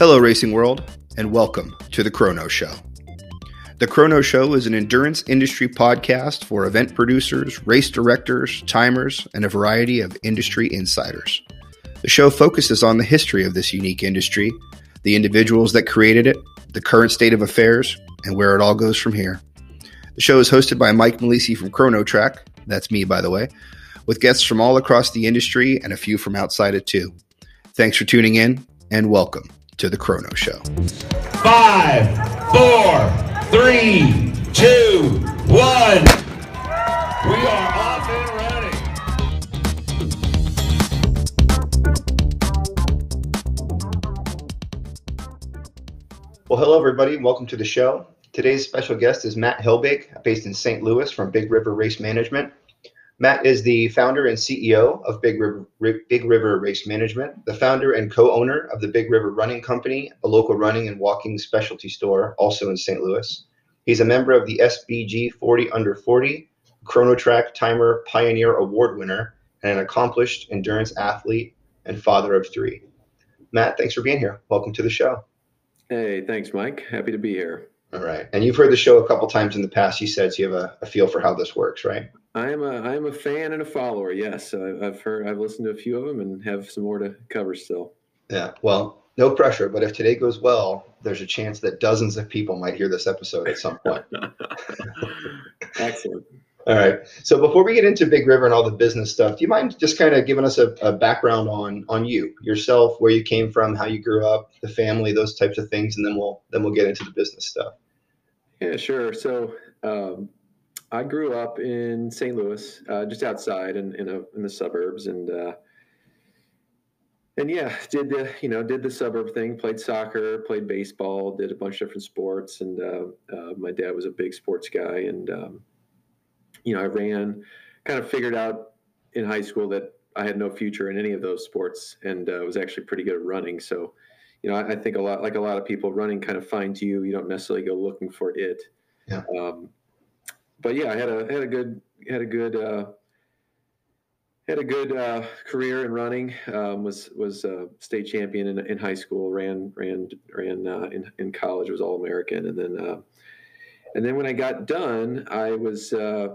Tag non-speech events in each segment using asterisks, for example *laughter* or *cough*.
Hello, racing world, and welcome to the Chrono Show. The Chrono Show is an endurance industry podcast for event producers, race directors, timers, and a variety of industry insiders. The show focuses on the history of this unique industry, the individuals that created it, the current state of affairs, and where it all goes from here. The show is hosted by Mike Malisi from Chronotrack, that's me, by the way, with guests from all across the industry and a few from outside it too. Thanks for tuning in, and welcome to the Chrono Show. Five, four, three, two, one. We are off and running. Well, hello, everybody. Welcome to the show. Today's special guest is Matt Helbig, based in St. Louis from Big River Race Management. Matt is the founder and CEO of Big River, Big River Race Management, the founder and co owner of the Big River Running Company, a local running and walking specialty store also in St. Louis. He's a member of the SBG 40 Under 40, Chronotrack Timer Pioneer Award winner, and an accomplished endurance athlete and father of three. Matt, thanks for being here. Welcome to the show. Hey, thanks, Mike. Happy to be here. All right. And you've heard the show a couple times in the past, you said, so you have a, a feel for how this works, right? I am a I am a fan and a follower. Yes, I, I've heard I've listened to a few of them and have some more to cover still. Yeah. Well, no pressure, but if today goes well, there's a chance that dozens of people might hear this episode at some point. *laughs* *laughs* Excellent. All right. So before we get into Big River and all the business stuff, do you mind just kind of giving us a, a background on on you, yourself, where you came from, how you grew up, the family, those types of things, and then we'll then we'll get into the business stuff. Yeah, sure. So um, I grew up in St. Louis, uh, just outside in in, a, in the suburbs, and uh, and yeah, did the you know did the suburb thing, played soccer, played baseball, did a bunch of different sports, and uh, uh, my dad was a big sports guy, and um, you know I ran, kind of figured out in high school that I had no future in any of those sports, and uh, was actually pretty good at running, so. You know, I, I think a lot, like a lot of people, running kind of finds you. You don't necessarily go looking for it. Yeah. Um, but yeah, I had a had a good had a good uh, had a good uh, career in running. Um, was was a state champion in, in high school. Ran ran ran uh, in in college. Was all American, and then uh, and then when I got done, I was uh,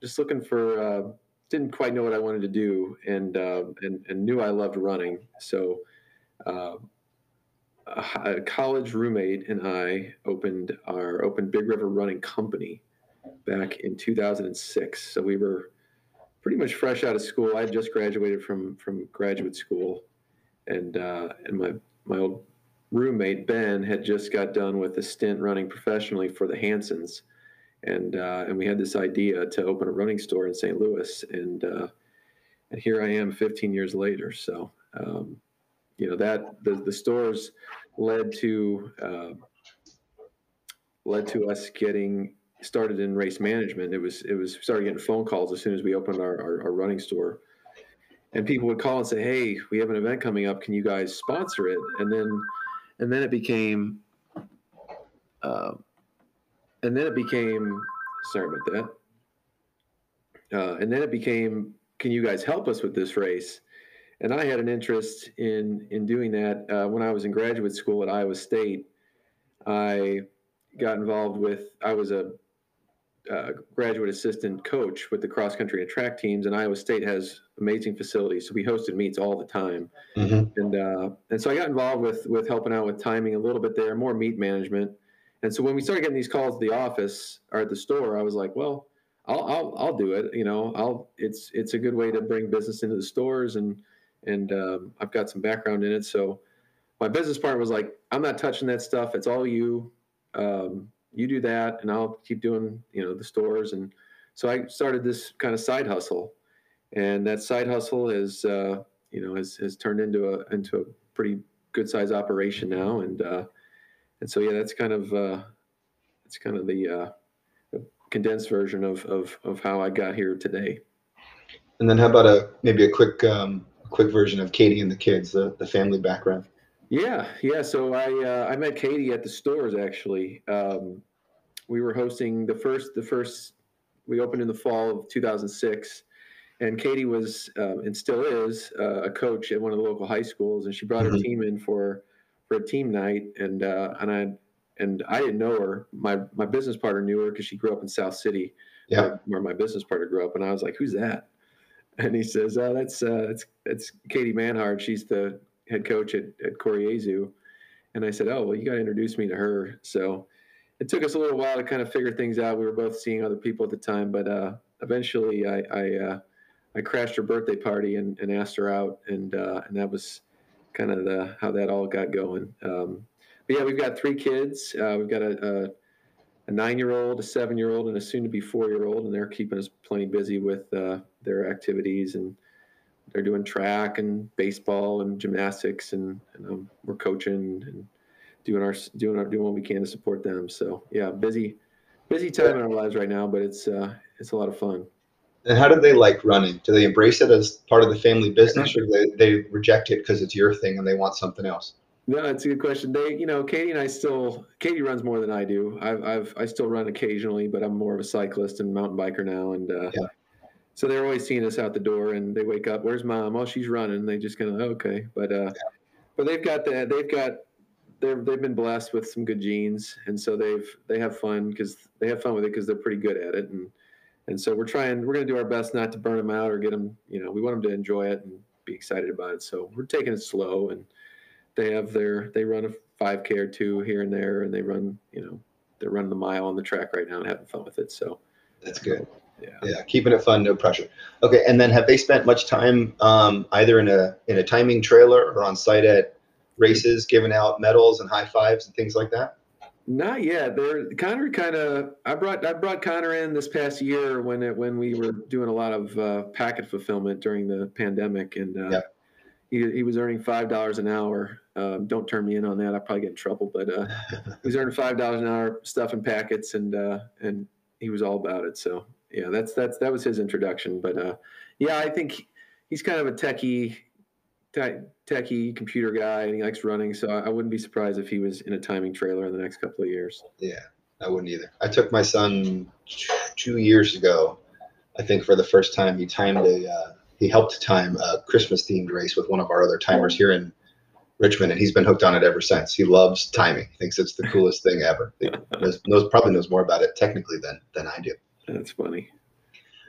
just looking for. Uh, didn't quite know what I wanted to do, and uh, and and knew I loved running. So. Uh, a college roommate and I opened our opened Big River Running Company back in 2006. So we were pretty much fresh out of school. I had just graduated from from graduate school, and uh, and my my old roommate Ben had just got done with a stint running professionally for the Hansons, and uh, and we had this idea to open a running store in St. Louis, and uh, and here I am 15 years later. So. Um, you know that the, the stores led to uh, led to us getting started in race management. It was it was started getting phone calls as soon as we opened our, our, our, running store, and people would call and say, "Hey, we have an event coming up. Can you guys sponsor it?" And then and then it became uh, and then it became sorry about that. Uh, and then it became, "Can you guys help us with this race?" and I had an interest in in doing that uh, when I was in graduate school at Iowa State. I got involved with. I was a, a graduate assistant coach with the cross country and track teams, and Iowa State has amazing facilities. So we hosted meets all the time, mm-hmm. and uh, and so I got involved with with helping out with timing a little bit there, more meet management. And so when we started getting these calls at the office or at the store, I was like, well. I'll, I'll, I'll do it. You know, I'll, it's, it's a good way to bring business into the stores and, and um, I've got some background in it. So my business partner was like, "I'm not touching that stuff. It's all you. Um, you do that, and I'll keep doing you know the stores." And so I started this kind of side hustle, and that side hustle is uh, you know has, has turned into a into a pretty good size operation now, and uh, and so yeah, that's kind of uh, that's kind of the, uh, condensed version of, of of how I got here today. And then how about a maybe a quick um, quick version of Katie and the kids, the, the family background. Yeah, yeah. So I uh, I met Katie at the stores actually. Um, we were hosting the first the first we opened in the fall of 2006, and Katie was um, and still is uh, a coach at one of the local high schools, and she brought mm-hmm. her team in for for a team night, and uh, and I and I didn't know her. My my business partner knew her because she grew up in South City, Yeah. where, where my business partner grew up, and I was like, "Who's that?" And he says, "Oh, that's uh, that's that's Katie Manhard. She's the head coach at at Cor Jesu." And I said, "Oh, well, you got to introduce me to her." So it took us a little while to kind of figure things out. We were both seeing other people at the time, but uh, eventually, I I, uh, I crashed her birthday party and, and asked her out, and uh, and that was kind of the how that all got going. Um, but yeah, we've got three kids. Uh, we've got a, a, a nine-year-old, a seven-year-old, and a soon-to-be four-year-old, and they're keeping us plenty busy with uh, their activities, and they're doing track and baseball and gymnastics, and, and um, we're coaching and doing our doing our doing what we can to support them. So yeah, busy, busy time in our lives right now, but it's uh, it's a lot of fun. And how do they like running? Do they embrace it as part of the family business, or do they, they reject it because it's your thing and they want something else? No, it's a good question. They, you know, Katie and I still. Katie runs more than I do. I've, I've, I still run occasionally, but I'm more of a cyclist and mountain biker now. And uh, Yeah. So they're always seeing us out the door, and they wake up. Where's mom? Oh, she's running. They just kind of okay, but uh, but they've got that. they've got they're they've been blessed with some good genes, and so they've they have fun because they have fun with it because they're pretty good at it, and and so we're trying we're going to do our best not to burn them out or get them. You know, we want them to enjoy it and be excited about it. So we're taking it slow and they have their they run a 5k or two here and there and they run you know they're running the mile on the track right now and having fun with it so That's good. Yeah Yeah, keeping it fun, no pressure. Okay, and then have they spent much time um, either in a in a timing trailer or on site at races, giving out medals and high fives and things like that? not yet they're connor kind of i brought i brought connor in this past year when it when we were doing a lot of uh, packet fulfillment during the pandemic and uh, Yeah. he, he was earning five dollars an hour um, don't turn me in on that i'll probably get in trouble but uh, *laughs* he was earning five dollars an hour stuffing packets and uh, and he was all about it so yeah that's that's that was his introduction but uh, yeah i think he's kind of a techie te- techie computer guy and he likes running so I, I wouldn't be surprised if he was in a timing trailer in the next couple of years Yeah, I wouldn't either. I took my son two years ago, I think, for the first time. He timed a, uh, he helped time a Christmas themed race with one of our other timers here in Richmond, and he's been hooked on it ever since. He loves timing. Thinks it's the coolest thing ever. He knows, knows probably knows more about it technically than than I do. That's funny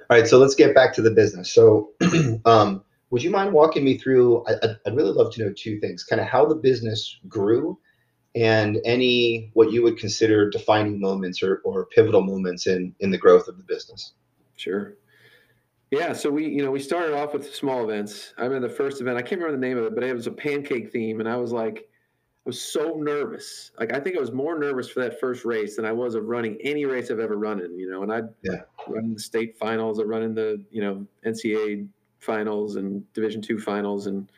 All right, so let's get back to the business. So, *clears throat* um, would you mind walking me through? I, I'd- I'd really love to know two things: kind of how the business grew, and any what you would consider defining moments or, or pivotal moments in in the growth of the business. Sure. Yeah, so we, you know, we started off with small events. I remember the first event. I can't remember the name of it, but it was a pancake theme, and I was like, was so nervous. Like I think I was more nervous for that first race than I was of running any race I've ever run in. You know, and I'd Yeah. run the state finals, I run in the you know NCAA finals and Division two finals, and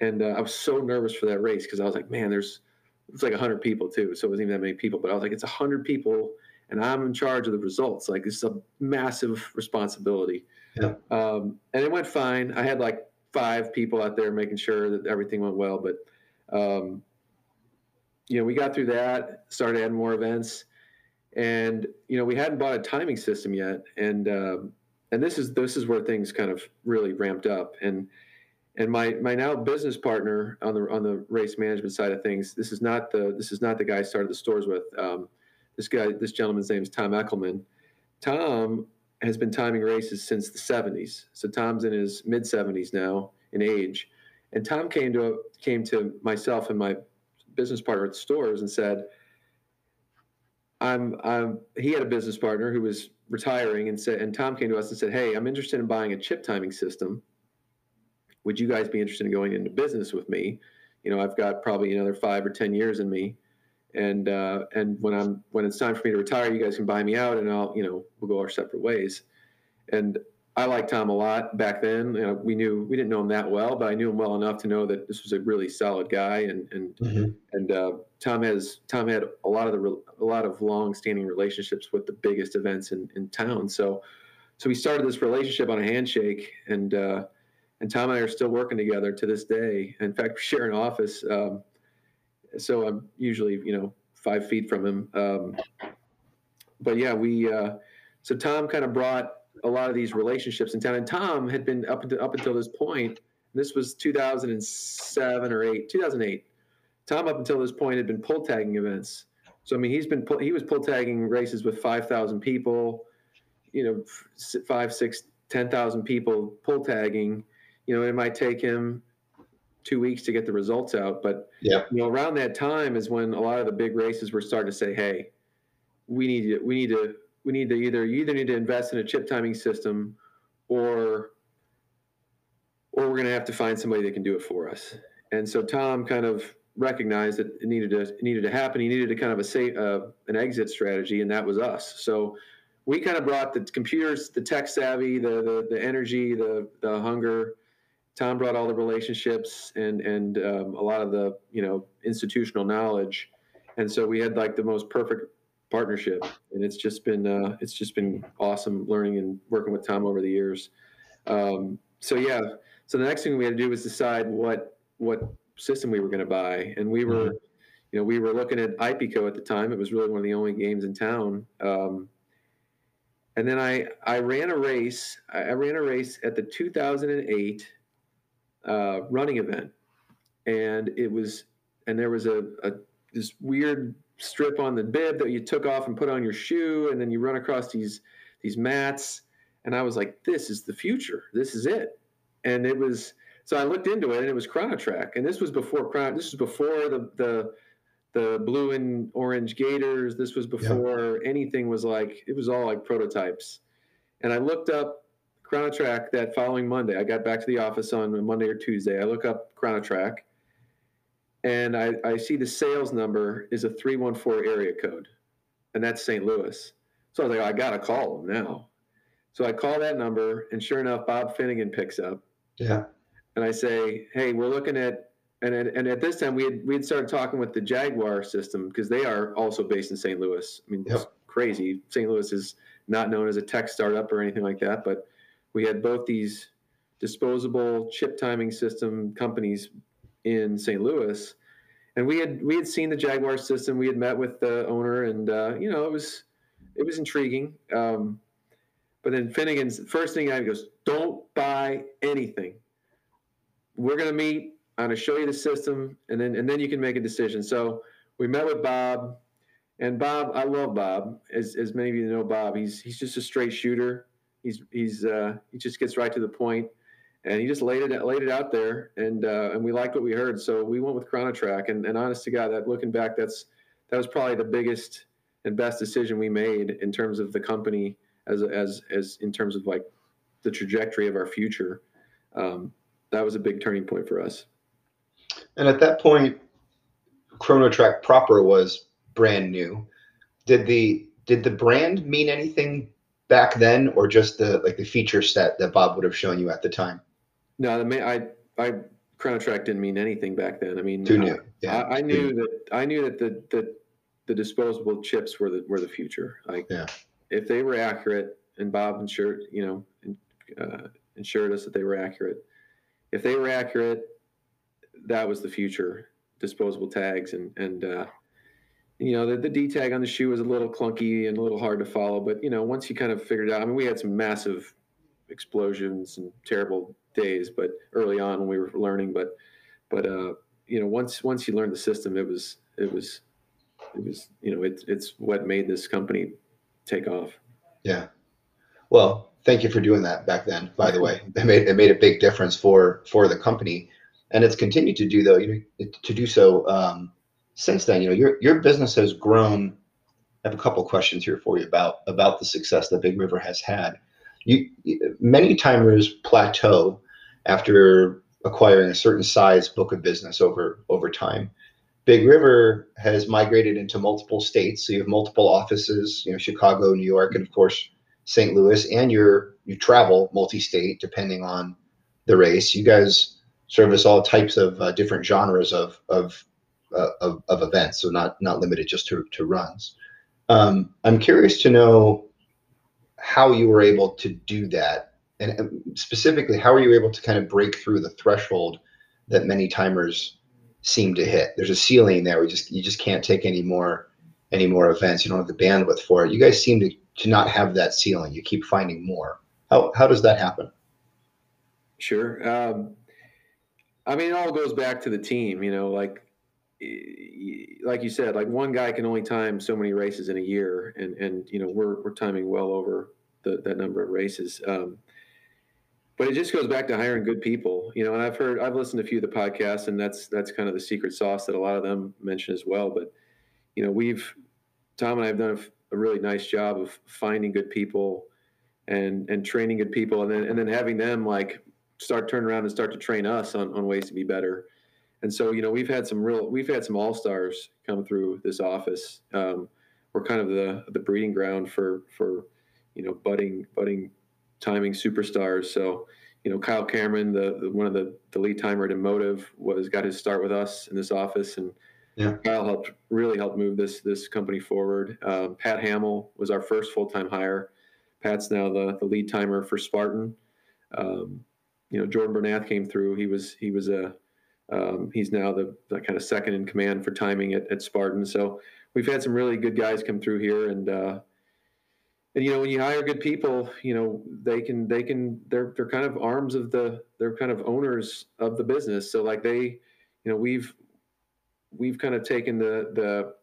and uh, I was so nervous for that race because I was like, man, there's it's like hundred people too, so it wasn't even that many people, but I was like, it's hundred people, and I'm in charge of the results. Like it's a massive responsibility. Yeah. Um, and it went fine. I had like five people out there making sure that everything went well, but um, you know, we got through that, started adding more events, and you know, we hadn't bought a timing system yet, and um, and this is this is where things kind of really ramped up, and and my my now business partner on the on the race management side of things, this is not the this is not the guy I started the stores with. Um, this guy, this gentleman's name is Tom Eckelman. Tom has been timing races since the 70s. So Tom's in his mid 70s now in age. And Tom came to came to myself and my business partner at the stores and said, I'm I'm he had a business partner who was retiring and said and Tom came to us and said, Hey, I'm interested in buying a chip timing system. Would you guys be interested in going into business with me? You know, I've got probably another five or ten years in me. And uh, and when I'm when it's time for me to retire, you guys can buy me out and I'll, you know, we'll go our separate ways. And I liked Tom a lot back then. You know, we knew we didn't know him that well, but I knew him well enough to know that this was a really solid guy. And and and uh, Tom has Tom had a lot of the a lot of long-standing relationships with the biggest events in, in town. So so we started this relationship on a handshake, and uh, and Tom and I are still working together to this day. In fact, we share an office. Um, so I'm usually you know five feet from him. Um, but yeah, we uh, so Tom kind of brought a lot of these relationships in town, and Tom had been up until up until this point. This was 2007 or eight, 2008. Tom up until this point had been pull tagging events. So I mean, he's been he was pull tagging races with five thousand people, you know, five, six, ten thousand people pull tagging. You know, it might take him two weeks to get the results out, but yeah, you know, around that time is when a lot of the big races were starting to say, "Hey, we need to, we need to, we need to either you either need to invest in a chip timing system, or or we're going to have to find somebody that can do it for us." And so Tom kind of recognized that it needed to it needed to happen. He needed to kind of a say uh, an exit strategy, and that was us. So we kind of brought the computers, the tech savvy, the the, the energy, the the hunger. Tom brought all the relationships and and um, a lot of the you know institutional knowledge, and so we had like the most perfect partnership, and it's just been uh, it's just been awesome learning and working with Tom over the years. Um, so yeah, so the next thing we had to do was decide what what system we were going to buy, and we were, mm-hmm. you know, we were looking at IPICO at the time. It was really one of the only games in town. Um, and then I I ran a race. I ran a race at the 2008 uh, running event, and it was and there was a, a this weird strip on the bib that you took off and put on your shoe, and then you run across these these mats. And I was like, this is the future. This is it. And it was so I looked into it, and it was Chronotrack, and this was before Chrono. This was before the the the blue and orange Gators. This was before yep. anything was like. It was all like prototypes. And I looked up Chronotrack that following Monday. I got back to the office on Monday or Tuesday. I look up Chronotrack, and I, I see the sales number is a three one four area code, and that's St. Louis. So I was like, I gotta call them now. So I call that number, and sure enough, Bob Finnegan picks up. Yeah and I say, hey, we're looking at and and at this time we had we had started talking with the Jaguar system because they are also based in St. Louis. I mean, yep. it's crazy. St. Louis is not known as a tech startup or anything like that, but we had both these disposable chip timing system companies in St. Louis, and we had we had seen the Jaguar system. We had met with the owner, and uh, you know it was it was intriguing. Um, but then Finnegan's first thing I goes, "Don't buy anything." we're to meet. I'm to show you the system, and then and then you can make a decision. So we met with Bob, and Bob, I love Bob. As as many of you know, Bob, he's he's just a straight shooter. He's he's uh, he just gets right to the point, and he just laid it laid it out there, and uh, and we liked what we heard. So we went with Chronotrack, and and honest to God, that looking back, that's that was probably the biggest and best decision we made in terms of the company as as as in terms of like the trajectory of our future. Um, that was a big turning point for us. And at that point, Chronotrack proper was brand new. Did the did the brand mean anything back then, or just the like the feature set that Bob would have shown you at the time? No, the I I Chronotrack didn't mean anything back then. I mean, too new. Yeah, I, I knew that I knew that the, the the disposable chips were the were the future. Like, yeah. if they were accurate, and Bob ensured you know uh, ensured us that they were accurate, if they were accurate, that was the future. Disposable tags and and uh, you know the, the D tag on the shoe was a little clunky and a little hard to follow, but you know once you kind of figured out, I mean we had some massive explosions and terrible days, but early on when we were learning, but but uh, you know once once you learned the system, it was it was it was you know it's it's what made this company take off. Yeah. Well, thank you for doing that back then. By the way, *laughs* it made it made a big difference for for the company, and it's continued to do though. You know, to do so um, since then. You know, your your business has grown. I have a couple questions here for you about about the success that Big River has had. You many timers plateau after acquiring a certain size book of business over over time. Big River has migrated into multiple states, so you have multiple offices. You know, Chicago, New York, and of course St. Louis, and you're you travel multi-state depending on the race. You guys service all types of uh, different genres of of, uh, of, of events, so not not limited just to to runs. Um, I'm curious to know how you were able to do that, and specifically, how are you able to kind of break through the threshold that many timers seem to hit? There's a ceiling there. We just you just can't take any more any more events. You don't have the bandwidth for it. You guys seem to to not have that ceiling. You keep finding more. How how does that happen? Sure. Um, I mean, it all goes back to the team. You know, like like you said, like one guy can only time so many races in a year, and and you know we're we're timing well over the, that number of races. Um, but it just goes back to hiring good people, you know. And I've heard, I've listened to a few of the podcasts, and that's that's kind of the secret sauce that a lot of them mention as well. But you know, we've Tom and I have done a, a really nice job of finding good people and and training good people, and then and then having them like start turning around and start to train us on on ways to be better and so, you know, we've had some real, we've had some all stars come through this office. Um, we're kind of the the breeding ground for for you know budding budding timing superstars. So, you know, Kyle Cameron, the, the one of the the lead timer at Emotive, was got his start with us in this office, and yeah. Kyle helped really helped move this this company forward. Um, Pat Hamill was our first full time hire. Pat's now the the lead timer for Spartan. Um, you know, Jordan Bernath came through. He was he was a um, he's now the, the, kind of second in command for timing at, at, Spartan. So we've had some really good guys come through here, and uh, and you know when you hire good people, you know they can they can they're they're kind of arms of the they're kind of owners of the business. So like they, you know we've we've kind of taken the the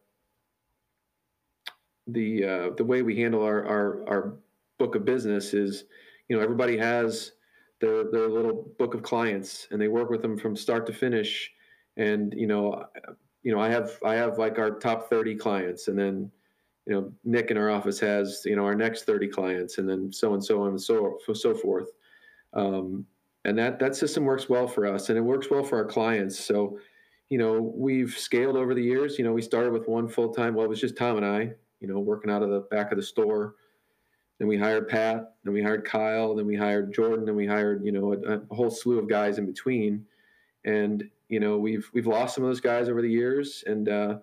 the uh, the way we handle our, our our book of business is you know everybody has their their little book of clients and they work with them from start to finish and you know you know i have i have like our top 30 clients and then you know nick in our office has you know our next 30 clients and then so and so on and so so forth um, and that that system works well for us and it works well for our clients so you know we've scaled over the years you know we started with one full-time well it was just tom and i you know working out of the back of the store then we hired Pat. Then we hired Kyle. Then we hired Jordan. And we hired you know a, a, whole slew of guys in between. And you know we've we've lost some of those guys over the years. And uh,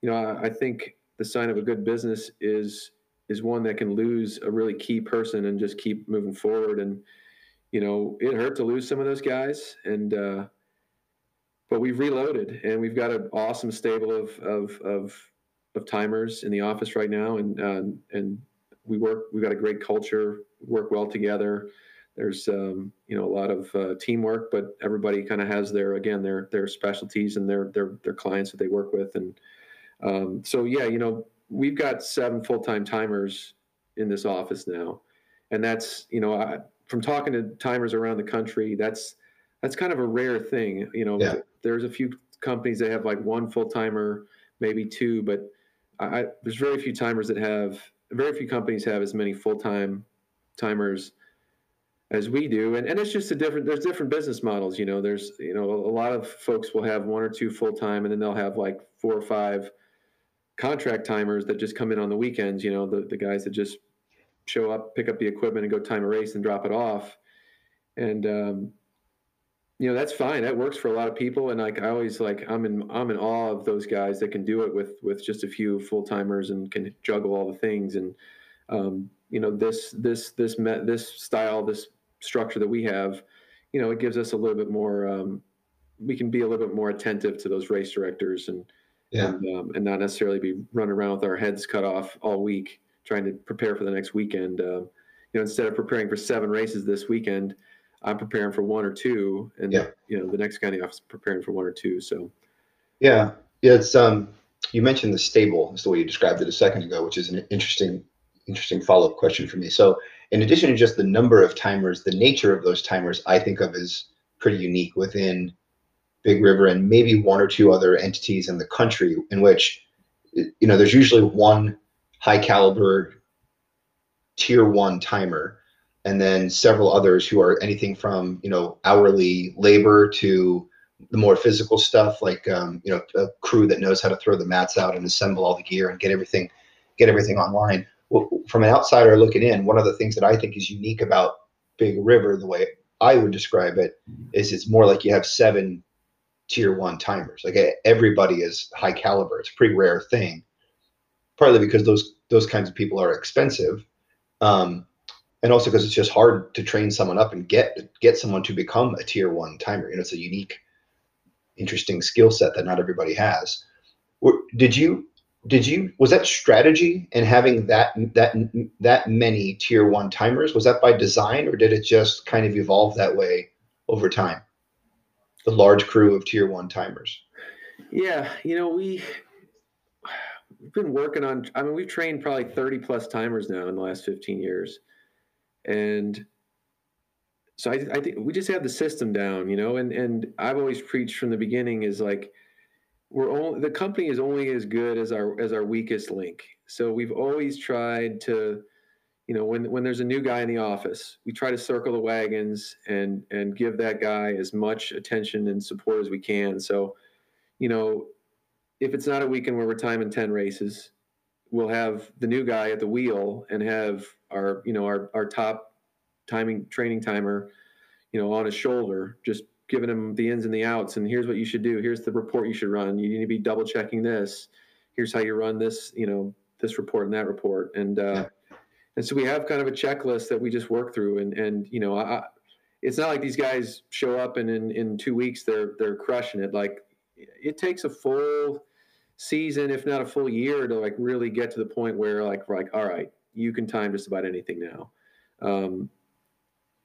you know I, I think the sign of a good business is is one that can lose a really key person and just keep moving forward. And you know it hurt to lose some of those guys. And uh, but we've reloaded and we've got an awesome stable of of of, of timers in the office right now. And uh, and we work. We've got a great culture. Work well together. There's um, you know a lot of uh, teamwork, but everybody kind of has their again their their specialties and their their their clients that they work with, and um, so yeah, you know we've got seven full time timers in this office now, and that's you know I, from talking to timers around the country, that's that's kind of a rare thing. You know, yeah. there's a few companies that have like one full timer, maybe two, but I, there's very few timers that have very few companies have as many full-time timers as we do and, and it's just a different there's different business models you know there's you know a lot of folks will have one or two full-time and then they'll have like four or five contract timers that just come in on the weekends you know the, the guys that just show up pick up the equipment and go time a race and drop it off. And um, you know that's fine. That works for a lot of people. And like i always like i'm in i'm in awe of those guys that can do it with with just a few full-timers and can juggle all the things. And um, you know this this this met this style this structure that we have you know it gives us a little bit more um, we can be a little bit more attentive to those race directors and yeah. and, um, and not necessarily be running around with our heads cut off all week trying to prepare for the next weekend uh, you know instead of preparing for seven races this weekend I'm preparing for one or two, and yeah. you know the next guy in the office preparing for one or two. So, yeah, yeah. It's um, you mentioned the stable is the way you described it a second ago, which is an interesting, interesting follow up question for me. So, in addition to just the number of timers, the nature of those timers, I think of as pretty unique within Big River and maybe one or two other entities in the country in which, you know, there's usually one high caliber tier one timer and then several others who are anything from you know hourly labor to the more physical stuff like um, you know a crew that knows how to throw the mats out and assemble all the gear and get everything get everything online. Well, from an outsider looking in one of the things that i think is unique about big river the way i would describe it is it's more like you have seven tier one timers like everybody is high caliber it's a pretty rare thing partly because those those kinds of people are expensive um, and also because it's just hard to train someone up and get get someone to become a tier one timer. You know, it's a unique, interesting skill set that not everybody has. Did you did you was that strategy and having that that that many tier one timers was that by design or did it just kind of evolve that way over time? The large crew of tier one timers. Yeah, you know we we've been working on. I mean, we've trained probably thirty plus timers now in the last fifteen years, and so I, I think we just have the system down, you know. And and I've always preached from the beginning is like we're only the company is only as good as our as our weakest link. So we've always tried to, you know, when when there's a new guy in the office, we try to circle the wagons and and give that guy as much attention and support as we can. So, you know, if it's not a weekend where we're timing 10 races, we'll have the new guy at the wheel and have our, you know, our, our top timing training timer, you know, on his shoulder, just giving him the ins and the outs. And here's what you should do. Here's the report you should run. You need to be double checking this. Here's how you run this, you know, this report and that report. And, uh, and so we have kind of a checklist that we just work through and, and, you know, I, it's not like these guys show up and in, in two weeks they're, they're crushing it. Like it takes a full season, if not a full year, to like really get to the point where like like all right, you can time just about anything now. Um,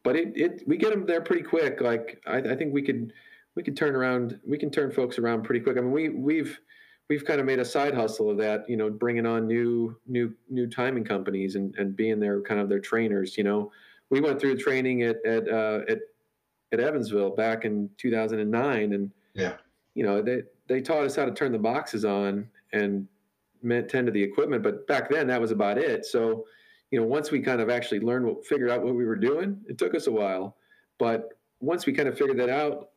but it, it we get them there pretty quick. Like I, I think we could we could turn around we can turn folks around pretty quick. I mean we we've we've kind of made a side hustle of that, you know, bringing on new new new timing companies and and being their kind of their trainers. You know, we went through training at at uh, at at Evansville back in 2009, and yeah, you know they they taught us how to turn the boxes on and tend to the equipment, but back then that was about it. So, you know, once we kind of actually learned what, figured out what we were doing, it took us a while. But once we kind of figured that out,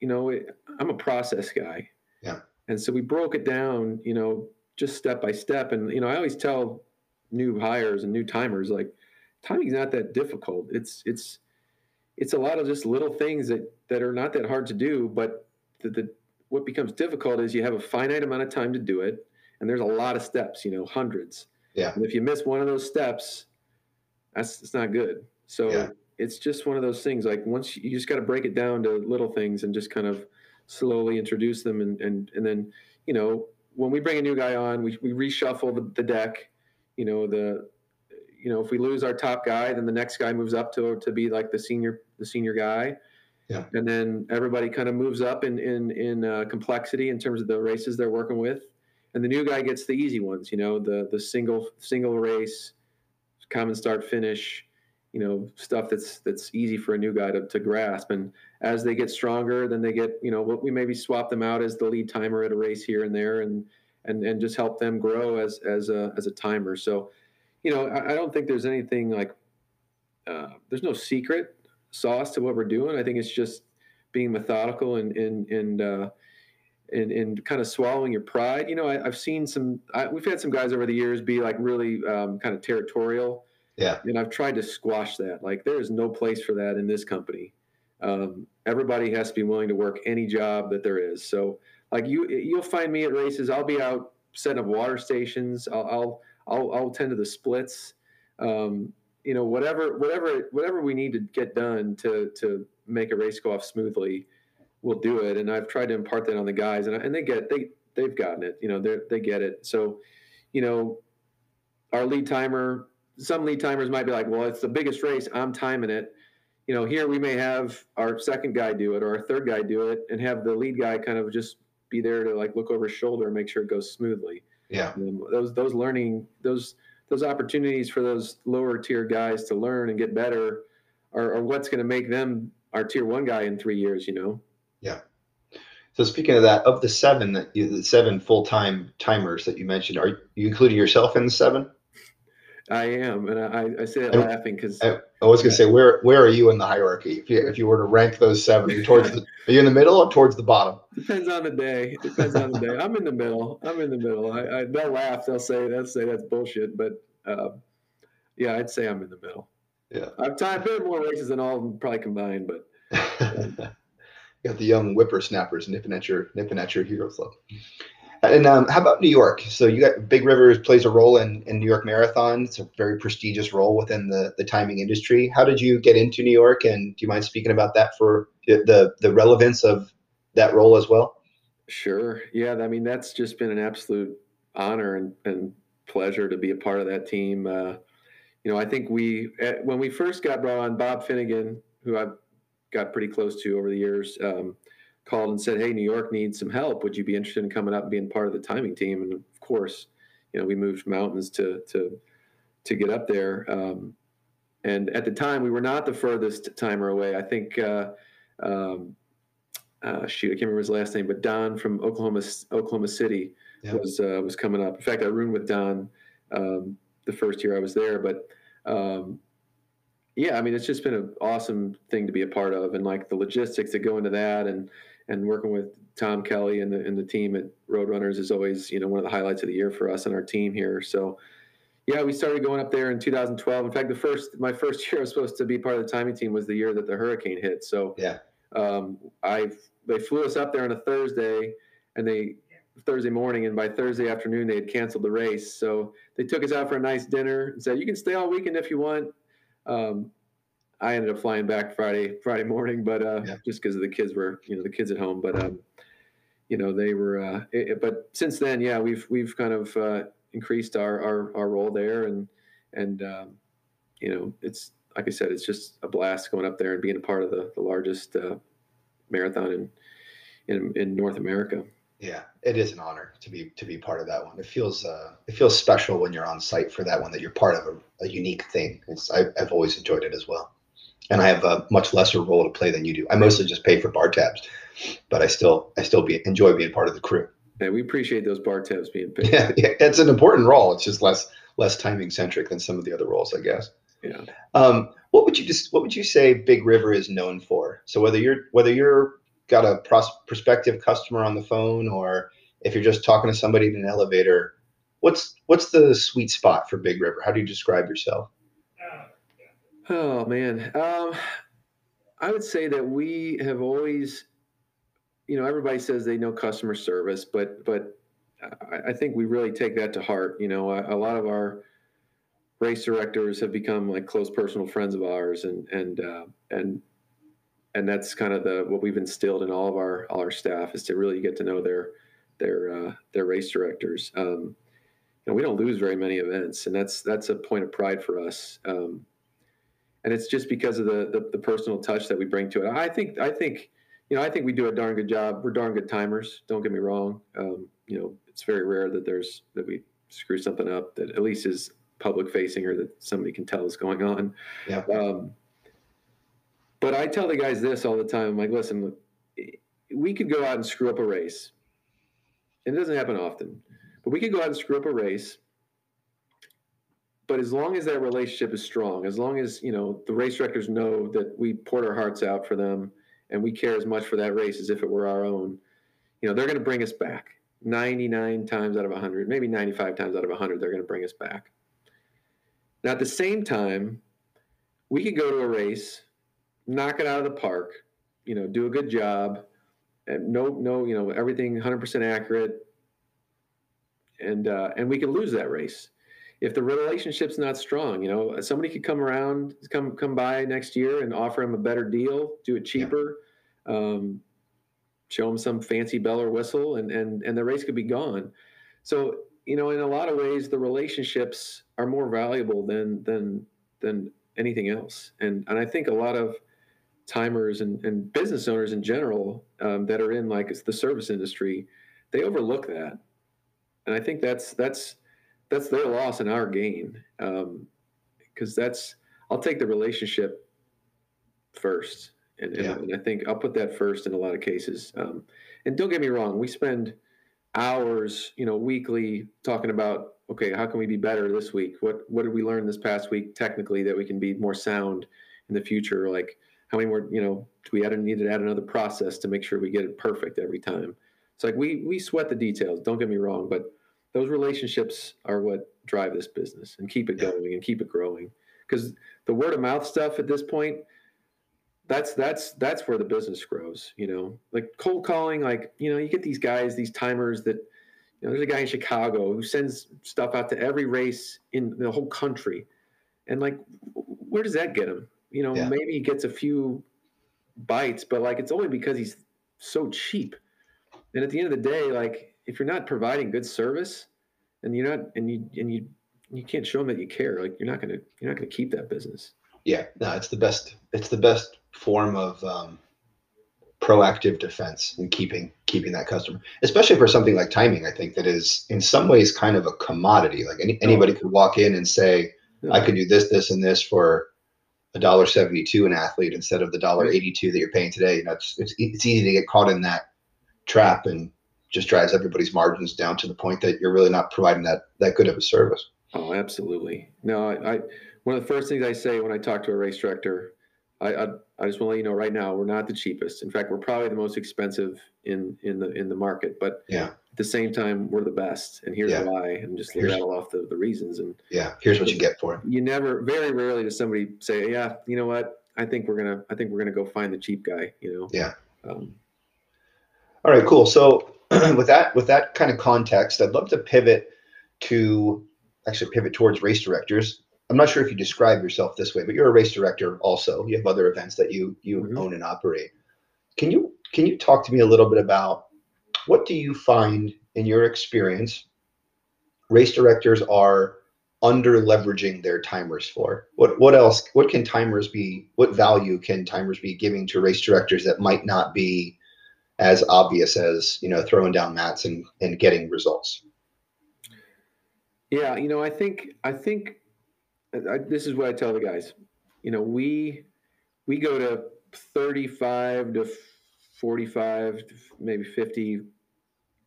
you know, it, I'm a process guy. Yeah. And so we broke it down, you know, just step by step. And, you know, I always tell new hires and new timers, like, timing's not that difficult. It's, it's, it's a lot of just little things that, that are not that hard to do, but the, the what becomes difficult is you have a finite amount of time to do it, and there's a lot of steps, you know, hundreds. Yeah. And if you miss one of those steps, that's it's not good. So yeah. it's just one of those things. Like once you, you just got to break it down to little things and just kind of slowly introduce them, and and and then you know when we bring a new guy on, we we reshuffle the, the deck. You know the you know if we lose our top guy, then the next guy moves up to to be like the senior the senior guy yeah. And then everybody kind of moves up in in in uh, complexity in terms of the races they're working with, and the new guy gets the easy ones. You know, the the single single race, common start finish. You know, stuff that's that's easy for a new guy to, to grasp. And as they get stronger, then they get you know what we maybe swap them out as the lead timer at a race here and there, and and and just help them grow as as a as a timer. So, you know, I, I don't think there's anything like uh, there's no secret sauce to what we're doing. I think it's just being methodical and and and uh, and, and kind of swallowing your pride. You know, I, have seen some. I, we've had some guys over the years be like really um, kind of territorial. Yeah. And I've tried to squash that. Like there is no place for that in this company. Um, everybody has to be willing to work any job that there is. So like you, you'll find me at races. I'll be out setting up water stations. I'll, I'll, I'll, I'll tend to the splits. Um, you know whatever whatever whatever we need to get done to to make a race go off smoothly we'll do it and i've tried to impart that on the guys and, and they get they they've gotten it you know they they get it so you know our lead timer some lead timers might be like well it's the biggest race i'm timing it you know here we may have our second guy do it or our third guy do it and have the lead guy kind of just be there to like look over his shoulder and make sure it goes smoothly yeah um, those those learning those those opportunities for those lower tier guys to learn and get better are, are what's going to make them our tier one guy in three years. You know. Yeah. So speaking of that, of the seven that you, the seven full time timers that you mentioned, are you including yourself in the seven? I am, and I, I say that laughing because I, I, was going to say, where where are you in the hierarchy? If you if you were to rank those seven, are you towards the are you in the middle or towards the bottom? Depends on the day. Depends on the day. I'm in the middle. I'm in the middle. I, I they'll laugh. They'll say they'll say that's bullshit, but uh, yeah, I'd say I'm in the middle. Yeah, I've timed more races than all of them probably combined, but. Um, *laughs* you got the young whippersnappers nipping at your nipping at your hero club. And um, how about New York? So you got Big River plays a role in, in New York Marathon. It's a very prestigious role within the, the timing industry. How did you get into New York? And do you mind speaking about that for the the relevance of that role as well? Sure. Yeah. I mean, that's just been an absolute honor and, and pleasure to be a part of that team. Uh, you know, I think we at, when we first got brought on, Bob Finnegan, who I've got pretty close to over the years. Um, called and said, "Hey, New York needs some help. Would you be interested in coming up and being part of the timing team?" And of course, you know, we moved mountains to to to get up there. Um, and at the time, we were not the furthest timer away. I think, uh, um, uh, shoot, I can't remember his last name, but Don from Oklahoma Oklahoma City was uh, was coming up. In fact, I roomed with Don um, the first year I was there, but um, yeah, I mean, it's just been an awesome thing to be a part of, and like the logistics that go into that, and and working with Tom Kelly and the and the team at Roadrunners is always you know one of the highlights of the year for us and our team here. So yeah, we started going up there in 2012. In fact, the first my first *laughs* year I was supposed to be part of the timing team was the year that the hurricane hit. So yeah, um, I they flew us up there on a Thursday, and they Thursday morning, and by Thursday afternoon they had canceled the race. So they took us out for a nice dinner and said, "You can stay all weekend if you want." Um, I ended up flying back Friday Friday morning, but uh, yeah. just because the kids were you know the kids at home, but um, you know they were. Uh, it, but since then, yeah, we've we've kind of uh, increased our, our our role there, and and um, you know it's like I said, it's just a blast going up there and being a part of the the largest uh, marathon in, in in North America. Yeah, it is an honor to be to be part of that one. It feels uh, it feels special when you're on site for that one that you're part of a, a unique thing. It's I, I've always enjoyed it as well and I have a much lesser role to play than you do. I mostly just pay for bar tabs, but I still I still be enjoy being part of the crew. Yeah, we appreciate those bar tabs being paid. Yeah, yeah, it's an important role. It's just less less timing centric than some of the other roles, I guess. Yeah. Um, what would you just what would you say Big River is known for? So whether you're whether you're got a pros- prospective customer on the phone or if you're just talking to somebody in an elevator, what's what's the sweet spot for Big River? How do you describe yourself? Oh man, um, I would say that we have always, you know, everybody says they know customer service, but but I, I think we really take that to heart. You know, a, a, lot of our race directors have become like close personal friends of ours, and and uh, and and that's kind of the what we've instilled in all of our all our staff is to really get to know their their uh, their race directors. Um, we don't lose very many events, and that's that's a point of pride for us. Um, and it's just because of the, the, the personal touch that we bring to it. I think I think you know I think we do a darn good job. We're darn good timers. Don't get me wrong. Um, you know, it's very rare that there's that we screw something up that at least is public facing or that somebody can tell is going on. Yeah. Um, but I tell the guys this all the time. I'm like, listen, we could go out and screw up a race, and it doesn't happen often. But we could go out and screw up a race but as long as that relationship is strong, as long as you know the race directors know that we poured our hearts out for them and we care as much for that race as if it were our own, you know, they're going to bring us back 99 times out of 100, maybe 95 times out of 100, they're going to bring us back. Now, at the same time, we could go to a race, knock it out of the park, you know, do a good job, and no, no, you know, everything 100% accurate, and uh, and we could lose that race if the relationship's not strong, you know, somebody could come around, come come by next year and offer him a better deal, do it cheaper, yeah. um, show him some fancy bell or whistle, and and and the race could be gone. So you know, in a lot of ways, the relationships are more valuable than than than anything else. And and I think a lot of timers and, and business owners in general um, that are in like the service industry, they overlook that. And I think that's that's that's their loss and our gain. Because um, that's I'll take the relationship first, and, yeah. and, I think I'll put that first in a lot of cases. Um, and don't get me wrong, we spend hours, you know, weekly talking about okay, how can we be better this week? What what did we learn this past week technically that we can be more sound in the future? Like how many more, you know, do we add, need to add another process to make sure we get it perfect every time? It's like we we sweat the details. Don't get me wrong, but those relationships are what drive this business and keep it going and keep it growing. Because the word of mouth stuff at this point that's that's that's where the business grows you know? Like cold calling like you know you get these guys these timers that you know there's a guy in chicago who sends stuff out to every race in the whole country. And like where does that get him? You know yeah. maybe he gets a few bites but like it's only because he's so cheap. And at the end of the day like if you're not providing good service and you're not and you and you you can't show them that you care like you're not gonna you're not gonna keep that business yeah no it's the best it's the best form of um proactive defense in keeping keeping that customer, especially for something like timing. I think that is in some ways kind of a commodity. Like any, anybody could walk in and say, Yeah. "I could do this, this, and this for a dollar seventy two an athlete instead of the dollar eighty two that you're paying today." You know, it's, it's it's easy to get caught in that trap and just drives everybody's margins down to the point that you're really not providing that that good of a service. Oh, absolutely. No, I, I one of the first things I say when I talk to a race director, I, I, I just want to let you know right now we're not the cheapest. In fact, we're probably the most expensive in in the in the market. But Yeah. at the same time, we're the best, and here's Yeah. why. And just Here's- rattle off the, the reasons. And Yeah, here's what you get for it. you never, very rarely does somebody say, "Yeah, you know what? I think we're gonna, I think we're gonna go find the cheap guy." You know. Yeah. Um, All right, cool. So *clears throat* with that with that kind of context, I'd love to pivot to actually pivot towards race directors. I'm not sure if you describe yourself this way, but you're a race director also. You have other events that you you Mhm. own and operate. Can you can you talk to me a little bit about what do you find in your experience race directors are under leveraging their timers for? What what else what can timers be what value can timers be giving to race directors that might not be as obvious as you know throwing down mats and, and getting results Yeah, you know, I think I think I, this is what I tell the guys. You know, we we go to 35 to 45 to maybe 50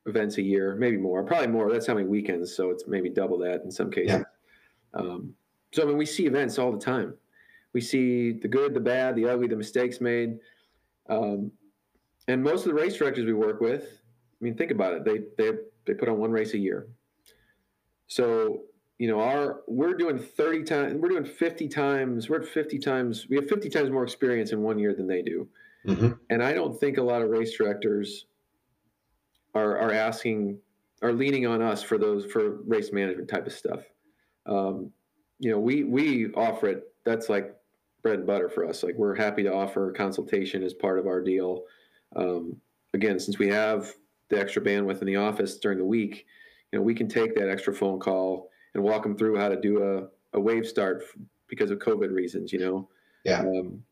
events a year, maybe more, probably more. That's how many weekends, so it's maybe double that in some cases. Um, so I mean, we see events all the time. We see the good, the bad, the ugly, the mistakes made. Um, and most of the race directors we work with, I mean, think about it. They they they put on one race a year. So you know, our we're doing thirty times, we're doing fifty times, we're at fifty times. We have fifty times more experience in one year than they do. mm-hmm. And I don't think a lot of race directors are are asking are leaning on us for those for race management type of stuff. Um, you know, we we offer it. That's like bread and butter for us. Like we're happy to offer consultation as part of our deal. Um, again, since we have the extra bandwidth in the office during the week, you know, we can take that extra phone call and walk them through how to do a, a wave start f- because of COVID reasons. You know. Yeah. Um,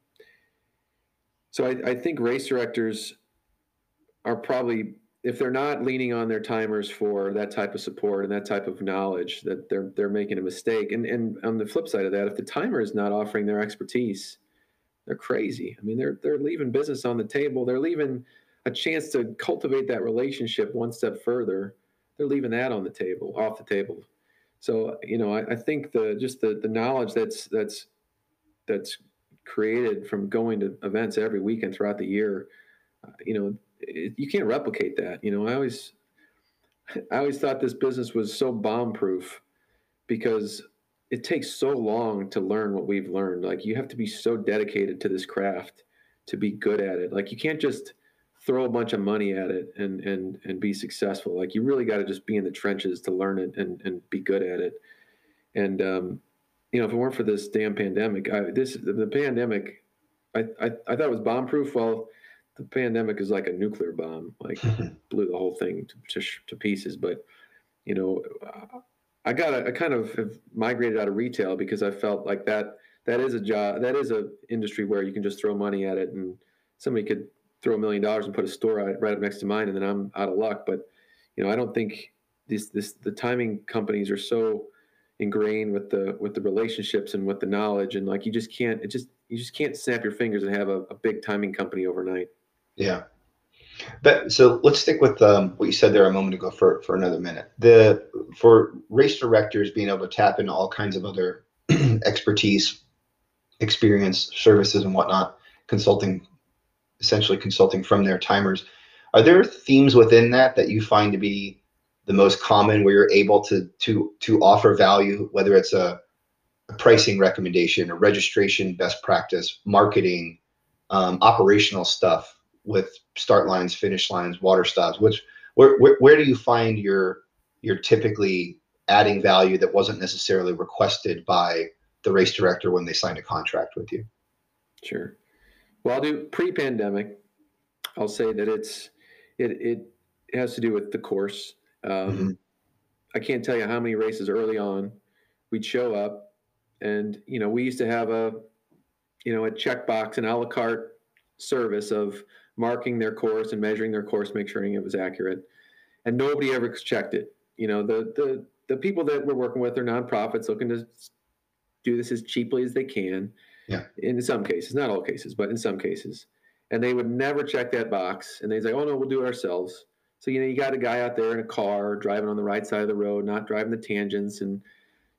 so I, I think race directors are probably if they're not leaning on their timers for that type of support and that type of knowledge that they're they're making a mistake and and on the flip side of that if the timer is not offering their expertise they're crazy. I mean they're they're leaving business on the table. They're leaving a chance to cultivate that relationship one step further. They're leaving that on the table off the table. So you know i, I think the just the the knowledge that's that's that's created from going to events every weekend throughout the year uh, you know it, you can't replicate that. You know, I always, I always thought this business was so bomb proof because it takes so long to learn what we've learned. Like you have to be so dedicated to this craft to be good at it. Like you can't just throw a bunch of money at it and and and be successful. Like you really got to just be in the trenches to learn it and and be good at it. And um, you know, if it weren't for this damn pandemic, I, this the pandemic, I, I I thought it was bomb proof. Well, the pandemic is like a nuclear bomb, like *laughs* blew the whole thing to, to, to pieces. But you know, I got I kind of have migrated out of retail because I felt like that that is a job that is a industry where you can just throw money at it and somebody could throw a million dollars and put a store right, right up next to mine and then I'm out of luck. But you know, I don't think this this the timing companies are so ingrained with the with the relationships and with the knowledge and like you just can't it just you just can't snap your fingers and have a, a big timing company overnight. Yeah. But so let's stick with um, what you said there a moment ago for, for another minute. The for race directors being able to tap into all kinds of other *clears throat* expertise, experience, services, and whatnot, consulting, essentially consulting from their timers. Are there themes within that that you find to be the most common where you're able to to to offer value, whether it's a, a pricing recommendation, a registration best practice, marketing, um, operational stuff? With start lines, finish lines, water stops? Which where, where where do you find your you're typically adding value that wasn't necessarily requested by the race director when they signed a contract with you? Sure. Well, I'll do pre-pandemic. I'll say that it's it it has to do with the course. Um, Mhm. I can't tell you how many races early on we'd show up, and you know we used to have a you know a checkbox, an a la carte service of marking their course and measuring their course, make sure it was accurate. And nobody ever checked it. You know, the the the people that we're working with are nonprofits looking to do this as cheaply as they can. Yeah. In some cases, not all cases, but in some cases. And they would never check that box. And they'd say, oh, no, we'll do it ourselves. So, you know, you got a guy out there in a car driving on the right side of the road, not driving the tangents. And,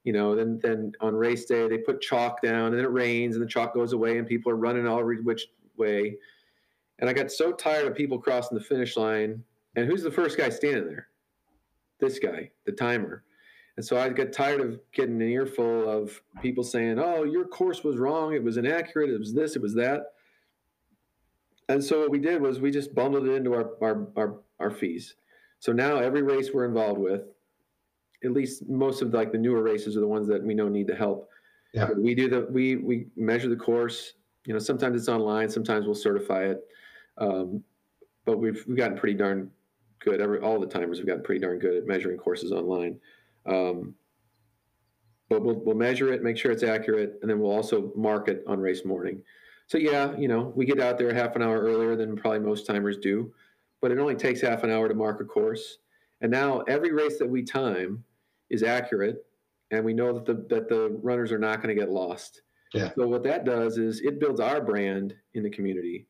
you know, then, then on race day, they put chalk down and then it rains and the chalk goes away and people are running all which way. And I got so tired of people crossing the finish line. And who's the first guy standing there? This guy, the timer. And so I got tired of getting an earful of people saying, "Oh, your course was wrong. It was inaccurate. It was this. It was that." And so what we did was we just bundled it into our our our, our fees. So now every race we're involved with, at least most of the, like the newer races are the ones that we know need the help. Yeah. We do the we we measure the course. You know, sometimes it's online. Sometimes we'll certify it. Um, but we've we've gotten pretty darn good. Every all the timers have gotten pretty darn good at measuring courses online. Um, but we'll, we'll measure it, make sure it's accurate, and then we'll also mark it on race morning. So yeah, you know, we get out there half an hour earlier than probably most timers do, but it only takes half an hour to mark a course. And now every race that we time is accurate, and we know that the that the runners are not going to get lost. Yeah. So what that does is it builds our brand in the community.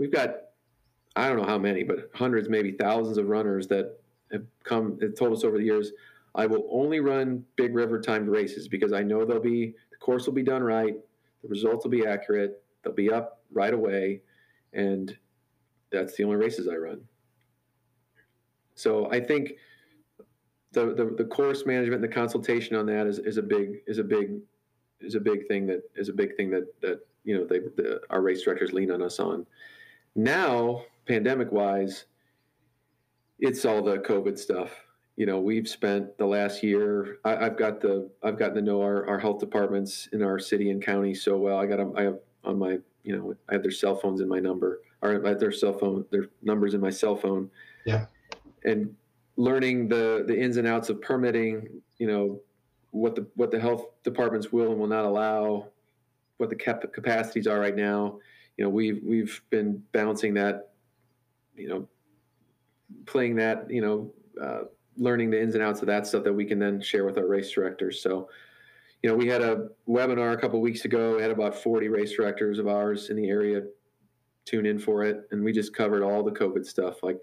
We've got I don't know how many, but hundreds, maybe thousands of runners that have come have told us over the years, I will only run big river timed races because I know they'll be the course will be done right, the results will be accurate, they'll be up right away, and that's the only races I run. So I think the, the, the course management and the consultation on that is, is a big is a big is a big thing that is a big thing that that you know they the, our race directors lean on us on. Now, pandemic wise, it's all the COVID stuff. You know we've spent the last year I, have got the i've gotten to know our, our health departments in our city and county so well. I got them i have on my you know i have their cell phones in my number or I have their cell phone their numbers in my cell phone. Yeah. And learning the the ins and outs of permitting you know what the what the health departments will and will not allow what the cap- capacities are right now you know we've we've been balancing that you know playing that you know uh, learning the ins and outs of that stuff that we can then share with our race directors. So, you know, we had a webinar a couple weeks ago. We had about 40 race directors of ours in the area tune in for it, and we just covered all the COVID stuff, like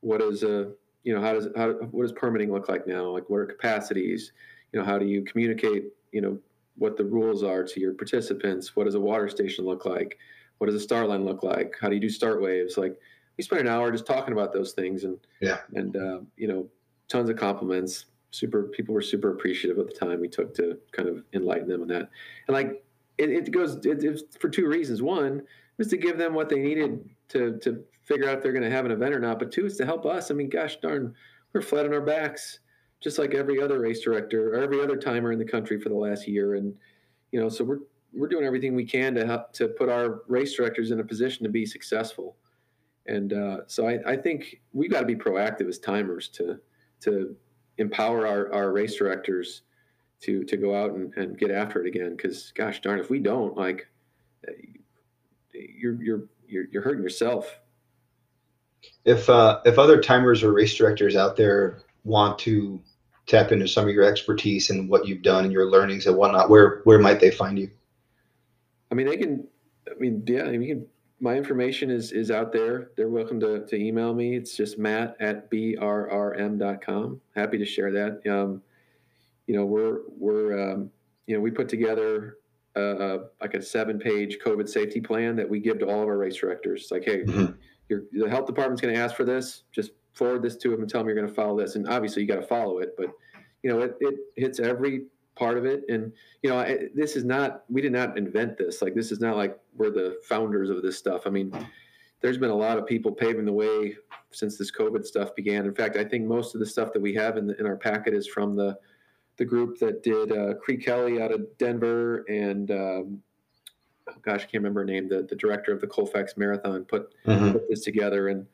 what is a you know how does how what does permitting look like now? Like what are capacities? You know, how do you communicate? You know, what the rules are to your participants? What does a water station look like? What does a start line look like? How do you do start waves? Like we spent an hour just talking about those things, and yeah, and uh, you know tons of compliments. Super people were super appreciative of the time we took to kind of enlighten them on that. And like it, it goes it, it's for two reasons. One was to give them what they needed to to figure out if they're going to have an event or not. But two is to help us. I mean, gosh darn, we're flat on our backs, just like every other race director or every other timer in the country for the last year. And you know, so we're we're doing everything we can to help to put our race directors in a position to be successful. And uh, so I, I think we've got to be proactive as timers to to empower our, our race directors to to go out and, and get after it again. Because gosh darn if we don't like you're you're you're, you're hurting yourself. If uh, if other timers or race directors out there want to tap into some of your expertise and what you've done and your learnings and whatnot where where might they find you i mean they can i mean yeah I mean, you can my information is is out there. They're welcome to, to email me. It's just matt at brrm.com. Happy to share that. Um, you know, we're we're um, you know we put together a, like a seven page COVID safety plan that we give to all of our race directors. It's like, hey, mm-hmm. your the health department's going to ask for this. Just forward this to them and tell them you're going to follow this. And obviously, you got to follow it. But you know, it, it hits every part of it. And you know, I, this is not we did not invent this. Like this is not like we're the founders of this stuff. I mean, there's been a lot of people paving the way since this COVID stuff began. In fact, I think most of the stuff that we have in, the, in our packet is from the the group that did uh, Cree Kelly out of Denver and um, gosh, I can't remember her name. The the director of the Colfax Marathon put, mm-hmm. put this together and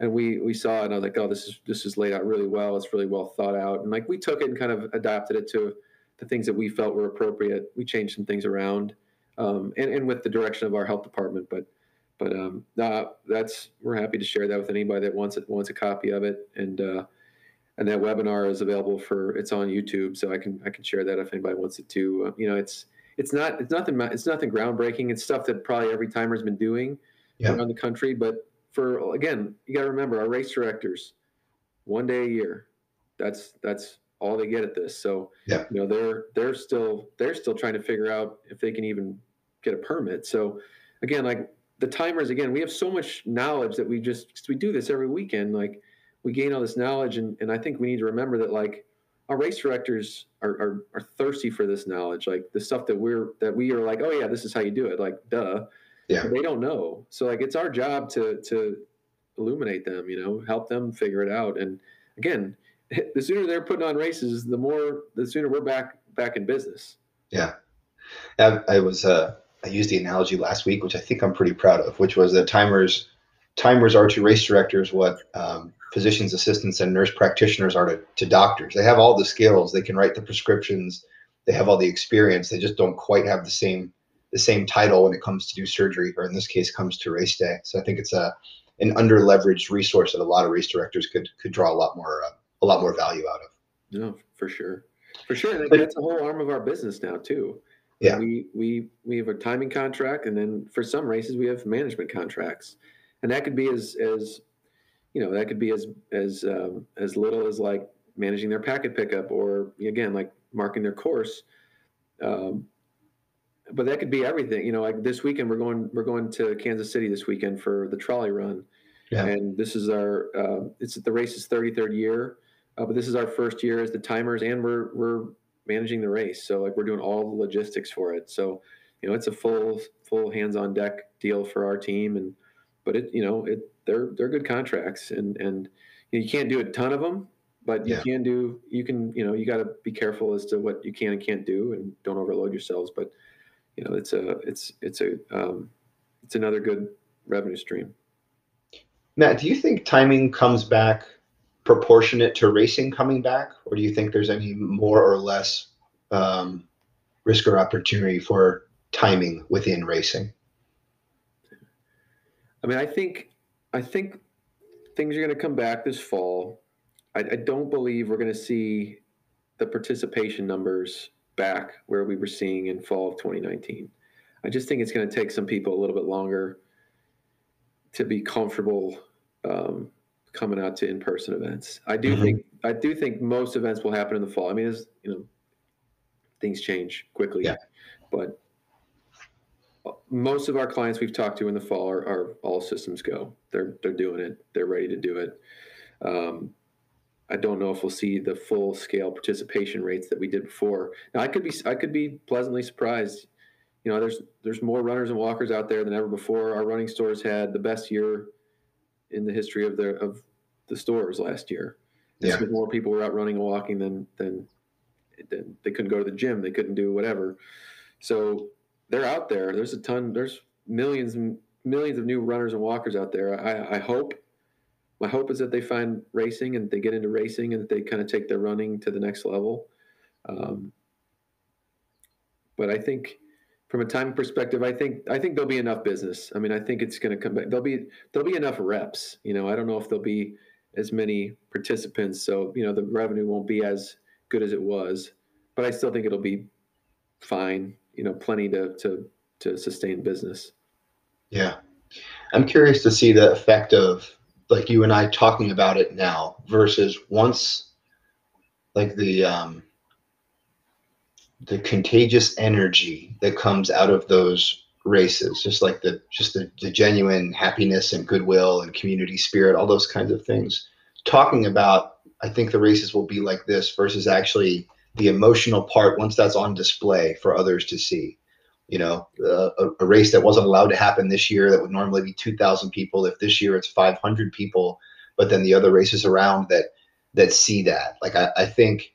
and we we saw it and I was like, oh, this is this is laid out really well. It's really well thought out. And like we took it and kind of adapted it to the things that we felt were appropriate. We changed some things around, um, and, and with the direction of our health department. But but um, no, that's we're happy to share that with anybody that wants it wants a copy of it, and uh, and that webinar is available for it's on YouTube, so I can I can share that if anybody wants it too. Uh, you know, it's it's not it's nothing it's nothing groundbreaking. It's stuff that probably every timer's been doing yeah. around the country, but for again, you got to remember our race directors, one day a year, that's that's all they get at this. So yeah. you know they're they're still they're still trying to figure out if they can even get a permit. So again, like the timers, again, we have so much knowledge that we just we do this every weekend. Like we gain all this knowledge, and and I think we need to remember that like our race directors are, are, are thirsty for this knowledge, like the stuff that we're that we are like, oh yeah, this is how you do it. Like duh, yeah. They don't know, so like it's our job to to illuminate them, you know, help them figure it out. And again, the sooner they're putting on races, the more the sooner we're back back in business. Yeah, I, I was uh, I used the analogy last week, which I think I'm pretty proud of, which was that timers timers are to race directors what um, physicians assistants and nurse practitioners are to, to doctors. They have all the skills. They can write the prescriptions. They have all the experience. They just don't quite have the same the same title when it comes to do surgery, or in this case, comes to race day. So I think it's a an under leveraged resource that a lot of race directors could could draw a lot more uh, a lot more value out of. No, for sure, for sure. That's a whole arm of our business now too. Yeah, we we we have a timing contract, and then for some races we have management contracts, and that could be as as you know that could be as as um, as little as like managing their packet pickup, or again like marking their course. Um, but that could be everything. You know, like this weekend we're going we're going to Kansas City this weekend for the trolley run, yeah. and this is our uh, it's the race's 33rd year, uh, but this is our first year as the timers, and we're we're managing the race. So like we're doing all the logistics for it. So you know it's a full full hands on deck deal for our team, and but it you know it they're they're good contracts, and and you, know, you can't do a ton of them, but you yeah. can do you can you know you got to be careful as to what you can and can't do, and don't overload yourselves, but you know, it's a it's it's a um, it's another good revenue stream. Matt, do you think timing comes back proportionate to racing coming back, or do you think there's any more or less um, risk or opportunity for timing within racing? I mean, I think I think things are going to come back this fall. I, I don't believe we're going to see the participation numbers back where we were seeing in fall of 2019. I just think it's going to take some people a little bit longer to be comfortable um, coming out to in-person events. I do mm-hmm. think I do think most events will happen in the fall. I mean, as you know, things change quickly, yeah. but most of our clients we've talked to in the fall are, are, all systems go. They're they're doing it. They're ready to do it. Um, I don't know if we'll see the full scale participation rates that we did before. Now I could be I could be pleasantly surprised. You know, there's there's more runners and walkers out there than ever before. Our running stores had the best year in the history of the of the stores last year. Yeah. more people were out running and walking than than than they couldn't go to the gym. They couldn't do whatever. So they're out there. There's a ton. There's millions and millions of new runners and walkers out there. I, I hope my hope is that they find racing and they get into racing and that they kind of take their running to the next level. Um, but I think from a time perspective, I think I think there'll be enough business. I mean, I think it's going to come back. There'll be there'll be enough reps. You know, I don't know if there'll be as many participants, so you know the revenue won't be as good as it was. But I still think it'll be fine. You know, plenty to to to sustain business. Yeah, I'm curious to see the effect of like you and I talking about it now versus once like the um the contagious energy that comes out of those races just like the just the, the genuine happiness and goodwill and community spirit all those kinds of things talking about i think the races will be like this versus actually the emotional part once that's on display for others to see you know, uh, a, a, race that wasn't allowed to happen this year that would normally be 2,000 people. If this year it's 500 people, but then the other races around that that see that, like I, I think,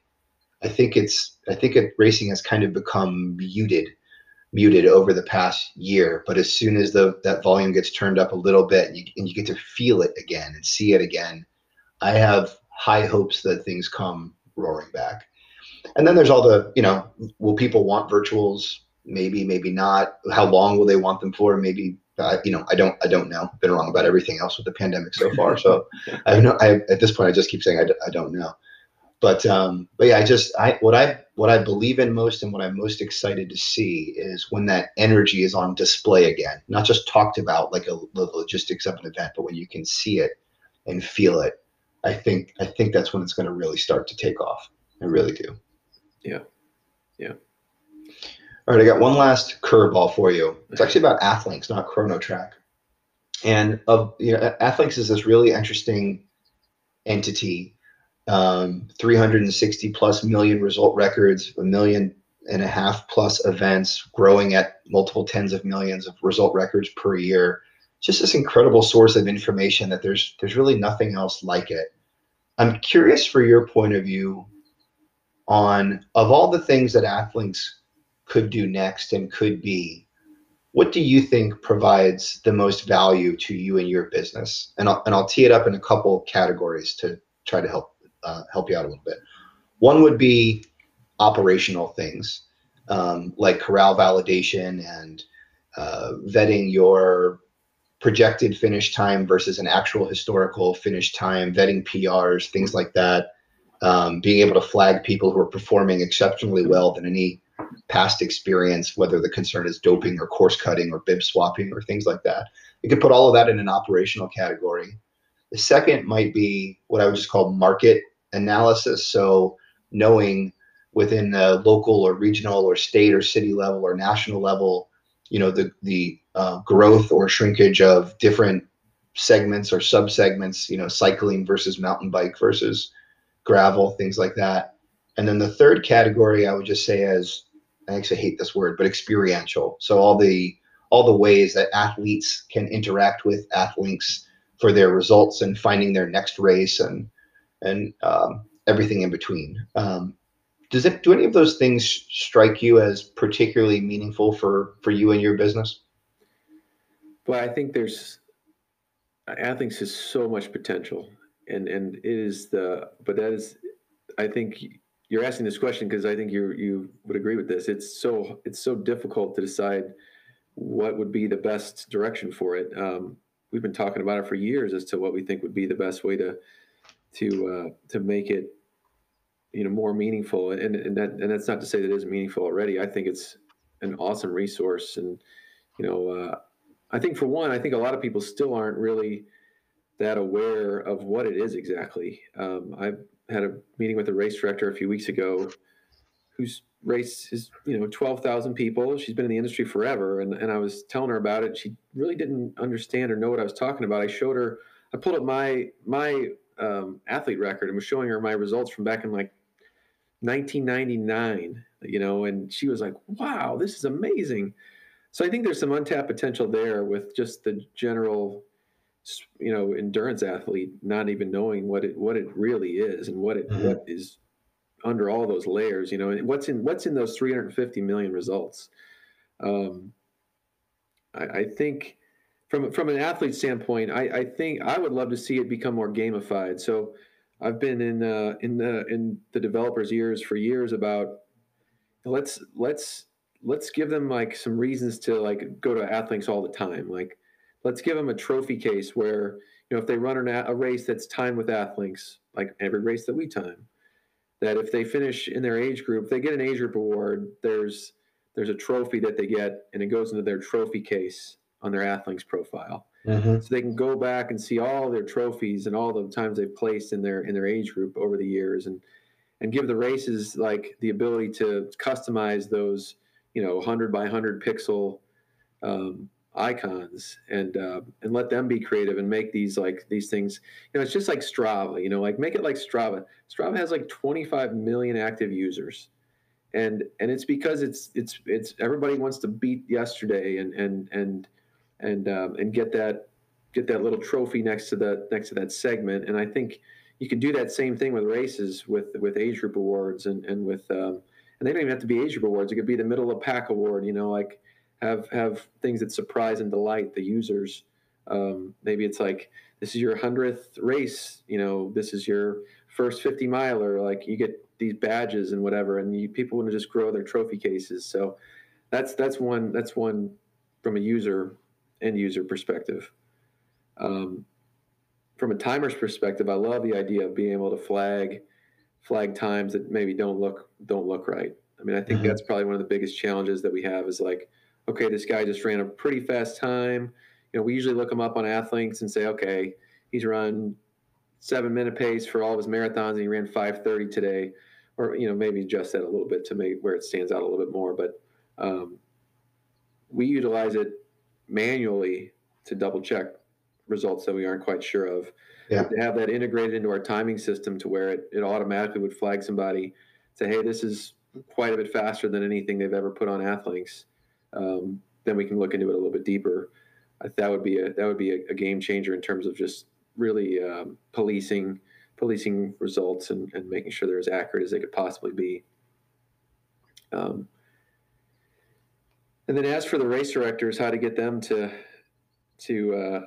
I think it's, I think it, racing has kind of become muted, muted over the past year. But as soon as the that volume gets turned up a little bit, and you, and you get to feel it again and see it again, I have high hopes that things come roaring back. And then there's all the, you know, will people want virtuals? maybe maybe not how long will they want them for maybe uh, you know, I don't, I don't know. Been wrong about everything else with the pandemic so far. So *laughs* I have no, I, at this point, I just keep saying I, I don't know. But, um, but yeah, I just, I, what I, what I believe in most and what I'm most excited to see is when that energy is on display again, not just talked about like a, the logistics of an event, but when you can see it and feel it. I think, I think that's when it's going to really start to take off. I really do. Yeah. Yeah. All right, I got one last curveball for you. It's actually about Athlinks, not Chronotrack. And of you know, Athlinks is this really interesting entity. Um, 360 plus million result records, a million and a half plus events, growing at multiple tens of millions of result records per year. Just this incredible source of information that there's there's really nothing else like it. I'm curious for your point of view on of all the things that Athlinks could do next and could be what do you think provides the most value to you and your business and I'll, and I'll tee it up in a couple categories to try to help uh, help you out a little bit one would be operational things um, like corral validation and uh, vetting your projected finish time versus an actual historical finish time vetting prs things like that um, being able to flag people who are performing exceptionally well than any past experience, whether the concern is doping or course cutting or bib swapping or things like that. You can put all of that in an operational category. The second might be what I would just call market analysis. So knowing within the local or regional or state or city level or national level, you know, the the uh, growth or shrinkage of different segments or subsegments, you know, cycling versus mountain bike versus gravel, things like that. And then the third category I would just say as I actually hate this word, but experiential. So all the all the ways that athletes can interact with Athlinks for their results and finding their next race and and um, everything in between. Um, does it do any of those things strike you as particularly meaningful for for you and your business? Well, I think there's Athlinks has so much potential, and and it is the but that is I think you're asking this question because I think you you would agree with this. It's so it's so difficult to decide what would be the best direction for it. Um, we've been talking about it for years as to what we think would be the best way to to uh, to make it you know more meaningful. And and that and that's not to say that it isn't meaningful already. I think it's an awesome resource, and you know uh, I think for one, I think a lot of people still aren't really that aware of what it is exactly. Um, I've had a meeting with a race director a few weeks ago whose race is you know 12,000 people. She's been in the industry forever. And, and I was telling her about it. She really didn't understand or know what I was talking about. I showed her I pulled up my my um, athlete record and was showing her my results from back in like 1999 you know and she was like wow this is amazing. So I think there's some untapped potential there with just the general you know endurance athlete not even knowing what it what it really is and what it mm-hmm. what is under all those layers you know what's in what's in those 350 million results? Um, I, I, think from from an athlete standpoint I, I think I would love to see it become more gamified. So I've been in uh, in the in the developers ears for years about let's let's let's give them like some reasons to like go to Athlinks all the time. Like let's give them a trophy case where you know if they run a race that's timed with athlinks like every race that we time that if they finish in their age group they get an age group award there's there's a trophy that they get and it goes into their trophy case on their athlinks profile mm-hmm. so they can go back and see all their trophies and all the times they've placed in their in their age group over the years and and give the races like the ability to customize those you know 100 by 100 pixel um, icons and uh, and let them be creative and make these like these things. You know it's just like strava you know like make it like strava. Strava has like 25 million active users. And and it's because it's it's it's everybody wants to beat yesterday and and and and um, and get that get that little trophy next to the next to that segment. And i think you can do that same thing with races with with age group awards and and with um, and they don't even have to be age group awards. It could be the middle of pack award you know like have have things that surprise and delight the users. Um, maybe it's like this is your hundredth race. You know, this is your first fifty miler. Like you get these badges and whatever, and you, people want to just grow their trophy cases. So that's that's one that's one from a user end user perspective. Um, from a timer's perspective, I love the idea of being able to flag flag times that maybe don't look don't look right. I mean, I think mm-hmm. that's probably one of the biggest challenges that we have is like, okay, this guy just ran a pretty fast time. You know, we usually look him up on Athlinks and say, okay, he's run seven minute pace for all of his marathons and he ran 530 today or you know maybe adjust that a little bit to make where it stands out a little bit more but um, we utilize it manually to double check results that we aren't quite sure of yeah. to have that integrated into our timing system to where it, it automatically would flag somebody say hey this is quite a bit faster than anything they've ever put on athlinks um, then we can look into it a little bit deeper that would be a that would be a, a game changer in terms of just really um, policing policing results and, and making sure they're as accurate as they could possibly be. Um, and then as for the race directors, how to get them to to uh,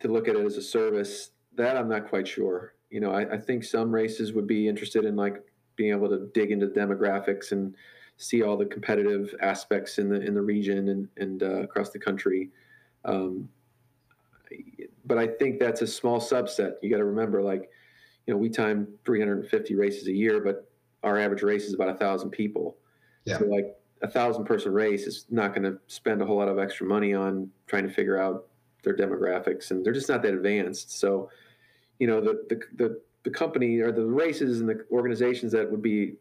to look at it as a service, that I'm not quite sure. You know, I, I think some races would be interested in like being able to dig into demographics and see all the competitive aspects in the in the region and and uh, across the country. Um, but I think that's a small subset. You got to remember, like, you know, we time 350 races a year, but our average race is about a thousand people. Yeah. So like a thousand person race is not going to spend a whole lot of extra money on trying to figure out their demographics, and they're just not that advanced. So, you know, the the the, the company or the races and the organizations that would be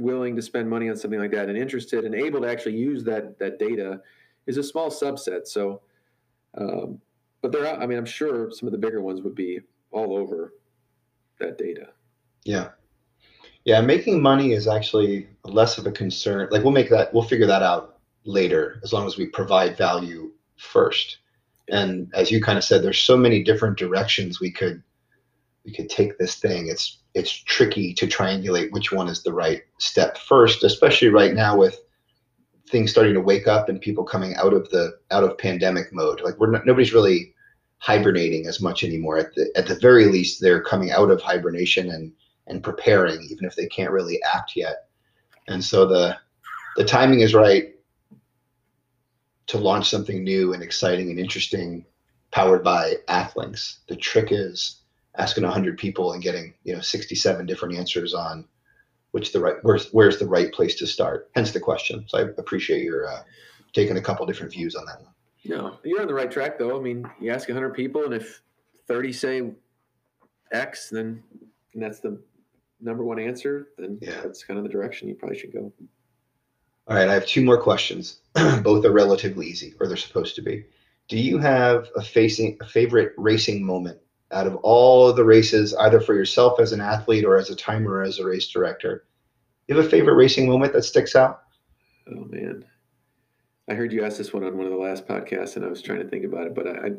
willing to spend money on something like that and interested and able to actually use that that data is a small subset. So. Um, but there, are, I mean, I'm sure some of the bigger ones would be all over that data. Yeah. Yeah, making money is actually less of a concern. Like we'll make that, we'll figure that out later, as long as we provide value first. And as you kind of said, there's so many different directions we could we could take this thing. It's it's tricky to triangulate which one is the right step first, especially right now with things starting to wake up and people coming out of the out of pandemic mode. Like we're not, nobody's really hibernating as much anymore. At the at the very least, they're coming out of hibernation and and preparing, even if they can't really act yet. And so the the timing is right to launch something new and exciting and interesting, powered by Athlinks. The trick is asking 100 people and getting you know 67 different answers on which the right where's where's the right place to start. Hence the question. So I appreciate your uh, taking a couple different views on that one. No, you're on the right track though. I mean, you ask 100 people, and if 30 say X, then that's the number one answer. Then yeah. that's kind of the direction you probably should go. All right, I have two more questions. *clears throat* Both are relatively easy, or they're supposed to be. Do you have a facing a favorite racing moment out of all of the races, either for yourself as an athlete or as a timer or as a race director? You have a favorite racing moment that sticks out? Oh man, I heard you ask this one on one of the last podcasts, and I was trying to think about it, but I, I,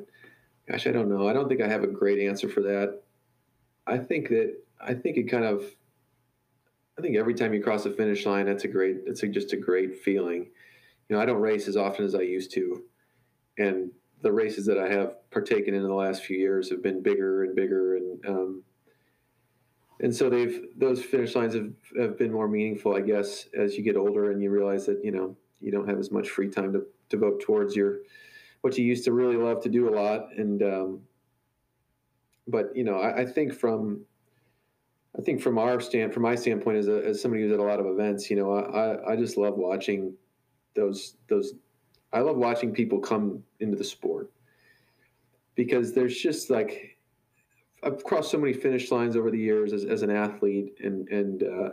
gosh, I don't know. I don't think I have a great answer for that. I think that I think it kind of, I think every time you cross the finish line, that's a great. It's a, just a great feeling. You know, I don't race as often as I used to, and the races that I have partaken in, in the last few years have been bigger and bigger, and um, and so they've those finish lines have, have been more meaningful, I guess, as you get older and you realize that you know you don't have as much free time to devote towards your what you used to really love to do a lot and um, but you know I, I, think from I think from our stand from my standpoint as, a, as somebody who's at a lot of events you know I, I just love watching those those I love watching people come into the sport because there's just like I've crossed so many finish lines over the years as, as an athlete and and uh,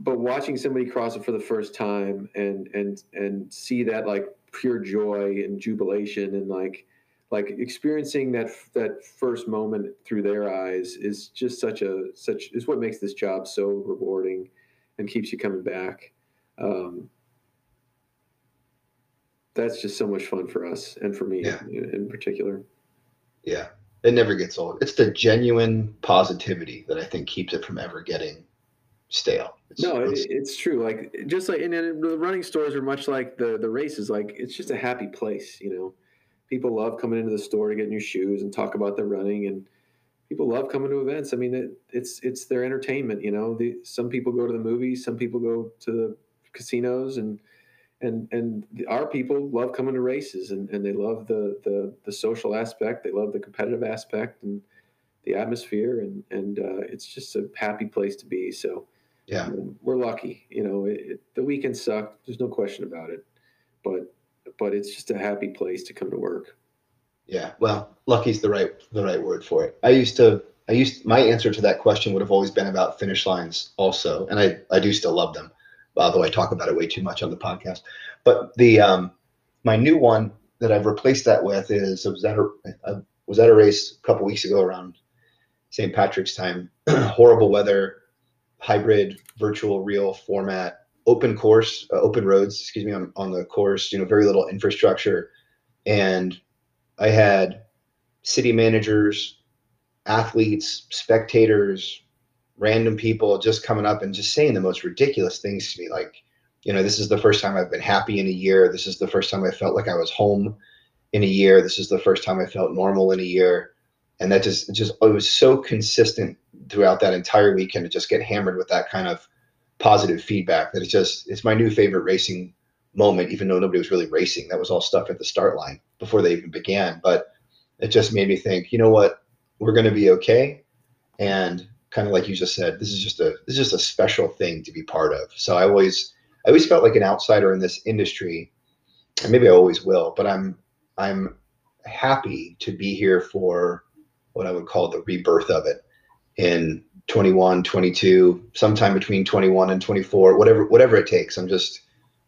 but watching somebody cross it for the first time and and and see that like pure joy and jubilation and like like experiencing that that first moment through their eyes is just such a such is what makes this job so rewarding and keeps you coming back. Um, that's just so much fun for us and for me yeah. in, in particular yeah it never gets old it's the genuine positivity that i think keeps it from ever getting stale. It's, no, it's, it's, true. Like just like and the running stores are much like the the races. Like it's just a happy place. You know, people love coming into the store to get new shoes and talk about their running, and people love coming to events. I mean, it, it's it's their entertainment. You know, the, some people go to the movies, some people go to the casinos, and and and our people love coming to races and, and they love the, the the social aspect they love the competitive aspect and the atmosphere and and uh, it's just a happy place to be. So yeah. um, we're lucky you know it, it, the weekend sucked there's no question about it but but it's just a happy place to come to work. Yeah well lucky's the right the right word for it. I used to i used my answer to that question would have always been about finish lines also and i i do still love them although I talk about it way too much on the podcast. But the um, my new one that I've replaced that with is was at a, was at a race a couple weeks ago around St. Patrick's time. *clears throat* Horrible weather, hybrid, virtual, real format, open course, uh, open roads. Excuse me, on, on the course. You know, very little infrastructure, and I had city managers, athletes, spectators, random people just coming up and just saying the most ridiculous things to me like you know this is the first time i've been happy in a year. This is the first time i felt like i was home in a year. This is the first time i felt normal in a year. And that just just it was so consistent throughout that entire weekend to just get hammered with that kind of positive feedback that it's just it's my new favorite racing moment even though nobody was really racing. That was all stuff at the start line before they even began. But it just made me think you know what? We're going to be okay. And kind of like you just said, this is just a this is just a special thing to be part of. So I always I always felt like an outsider in this industry, and maybe I always will. But I'm I'm happy to be here for what I would call the rebirth of it in 21, 22, sometime between 21 and 24, whatever whatever it takes. I'm just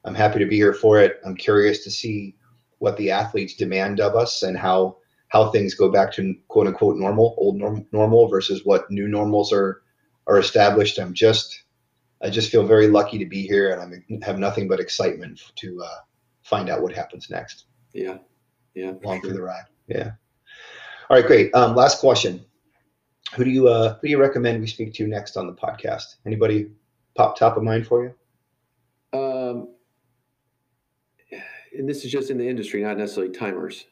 I'm happy to be here for it. I'm curious to see what the athletes demand of us and how how things go back to quote unquote normal, old norm, normal versus what new normals are are established. I'm just I just feel very lucky to be here, and I have nothing but excitement to uh, find out what happens next. Yeah, yeah, long for, sure. for the ride. Yeah. All right, great. Um, last question. Who do you uh, who do you recommend we speak to next on the podcast? Anybody pop top of mind for you? Um, and this is just in the industry, not necessarily timers.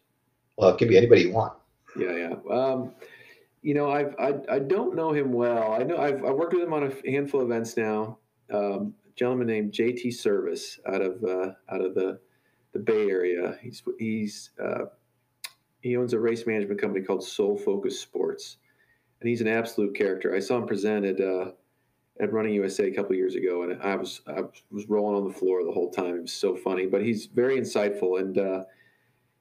Well, it can be anybody you want. Yeah, yeah. Um, you know, I've, I I don't know him well. I know I've, I've worked with him on a handful of events now. Um, gentleman named JT Service out of uh, out of the the Bay Area. He's he's uh, he owns a race management company called Soul Focus Sports, and he's an absolute character. I saw him presented uh, at Running USA a couple years ago, and I was I was rolling on the floor the whole time. It was so funny, but he's very insightful and uh,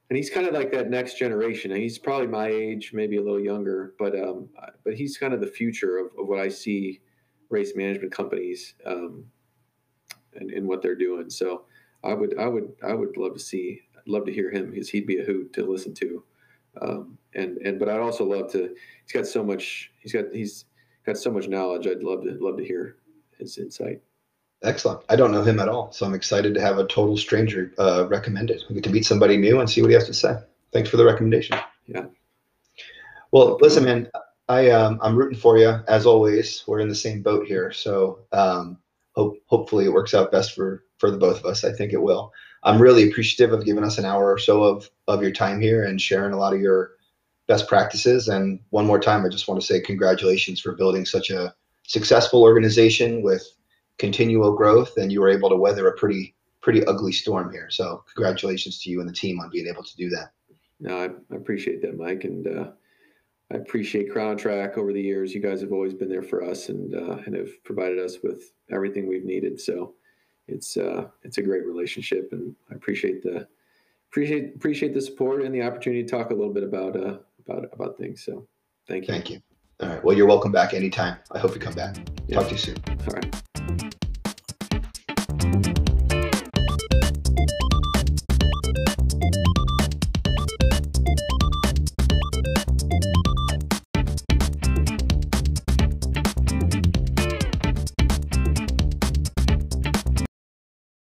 and he's kind of like that next generation. And he's probably my age, maybe a little younger, but um, but he's kind of the future of, of what I see race management companies um, and, and what they're doing. So I would I would I would love to see I'd love to hear him because he'd be a hoot to listen to. Um, and and but I'd also love to. He's got so much. He's got he's got so much knowledge. I'd love to love to hear his insight. Excellent. I don't know him at all, so I'm excited to have a total stranger uh, recommended. We get to meet somebody new and see what he has to say. Thanks for the recommendation. Yeah. Well, listen, man. I um, I'm rooting for you as always. We're in the same boat here, so um, hope hopefully it works out best for for the both of us. I think it will. I'm really appreciative of giving us an hour or so of of your time here and sharing a lot of your best practices. And one more time, I just want to say congratulations for building such a successful organization with continual growth and you were able to weather a pretty pretty ugly storm here. So congratulations to you and the team on being able to do that. No, I, I appreciate that, Mike, and uh, I appreciate ChronoTrack over the years. You guys have always been there for us and uh, and have provided us with everything we've needed. So it's uh, it's a great relationship, and I appreciate the appreciate appreciate the support and the opportunity to talk a little bit about uh, about about things. So thank you. Thank you. All right. Well, you're welcome back anytime. I hope you come back. Yeah. Talk to you soon. All right.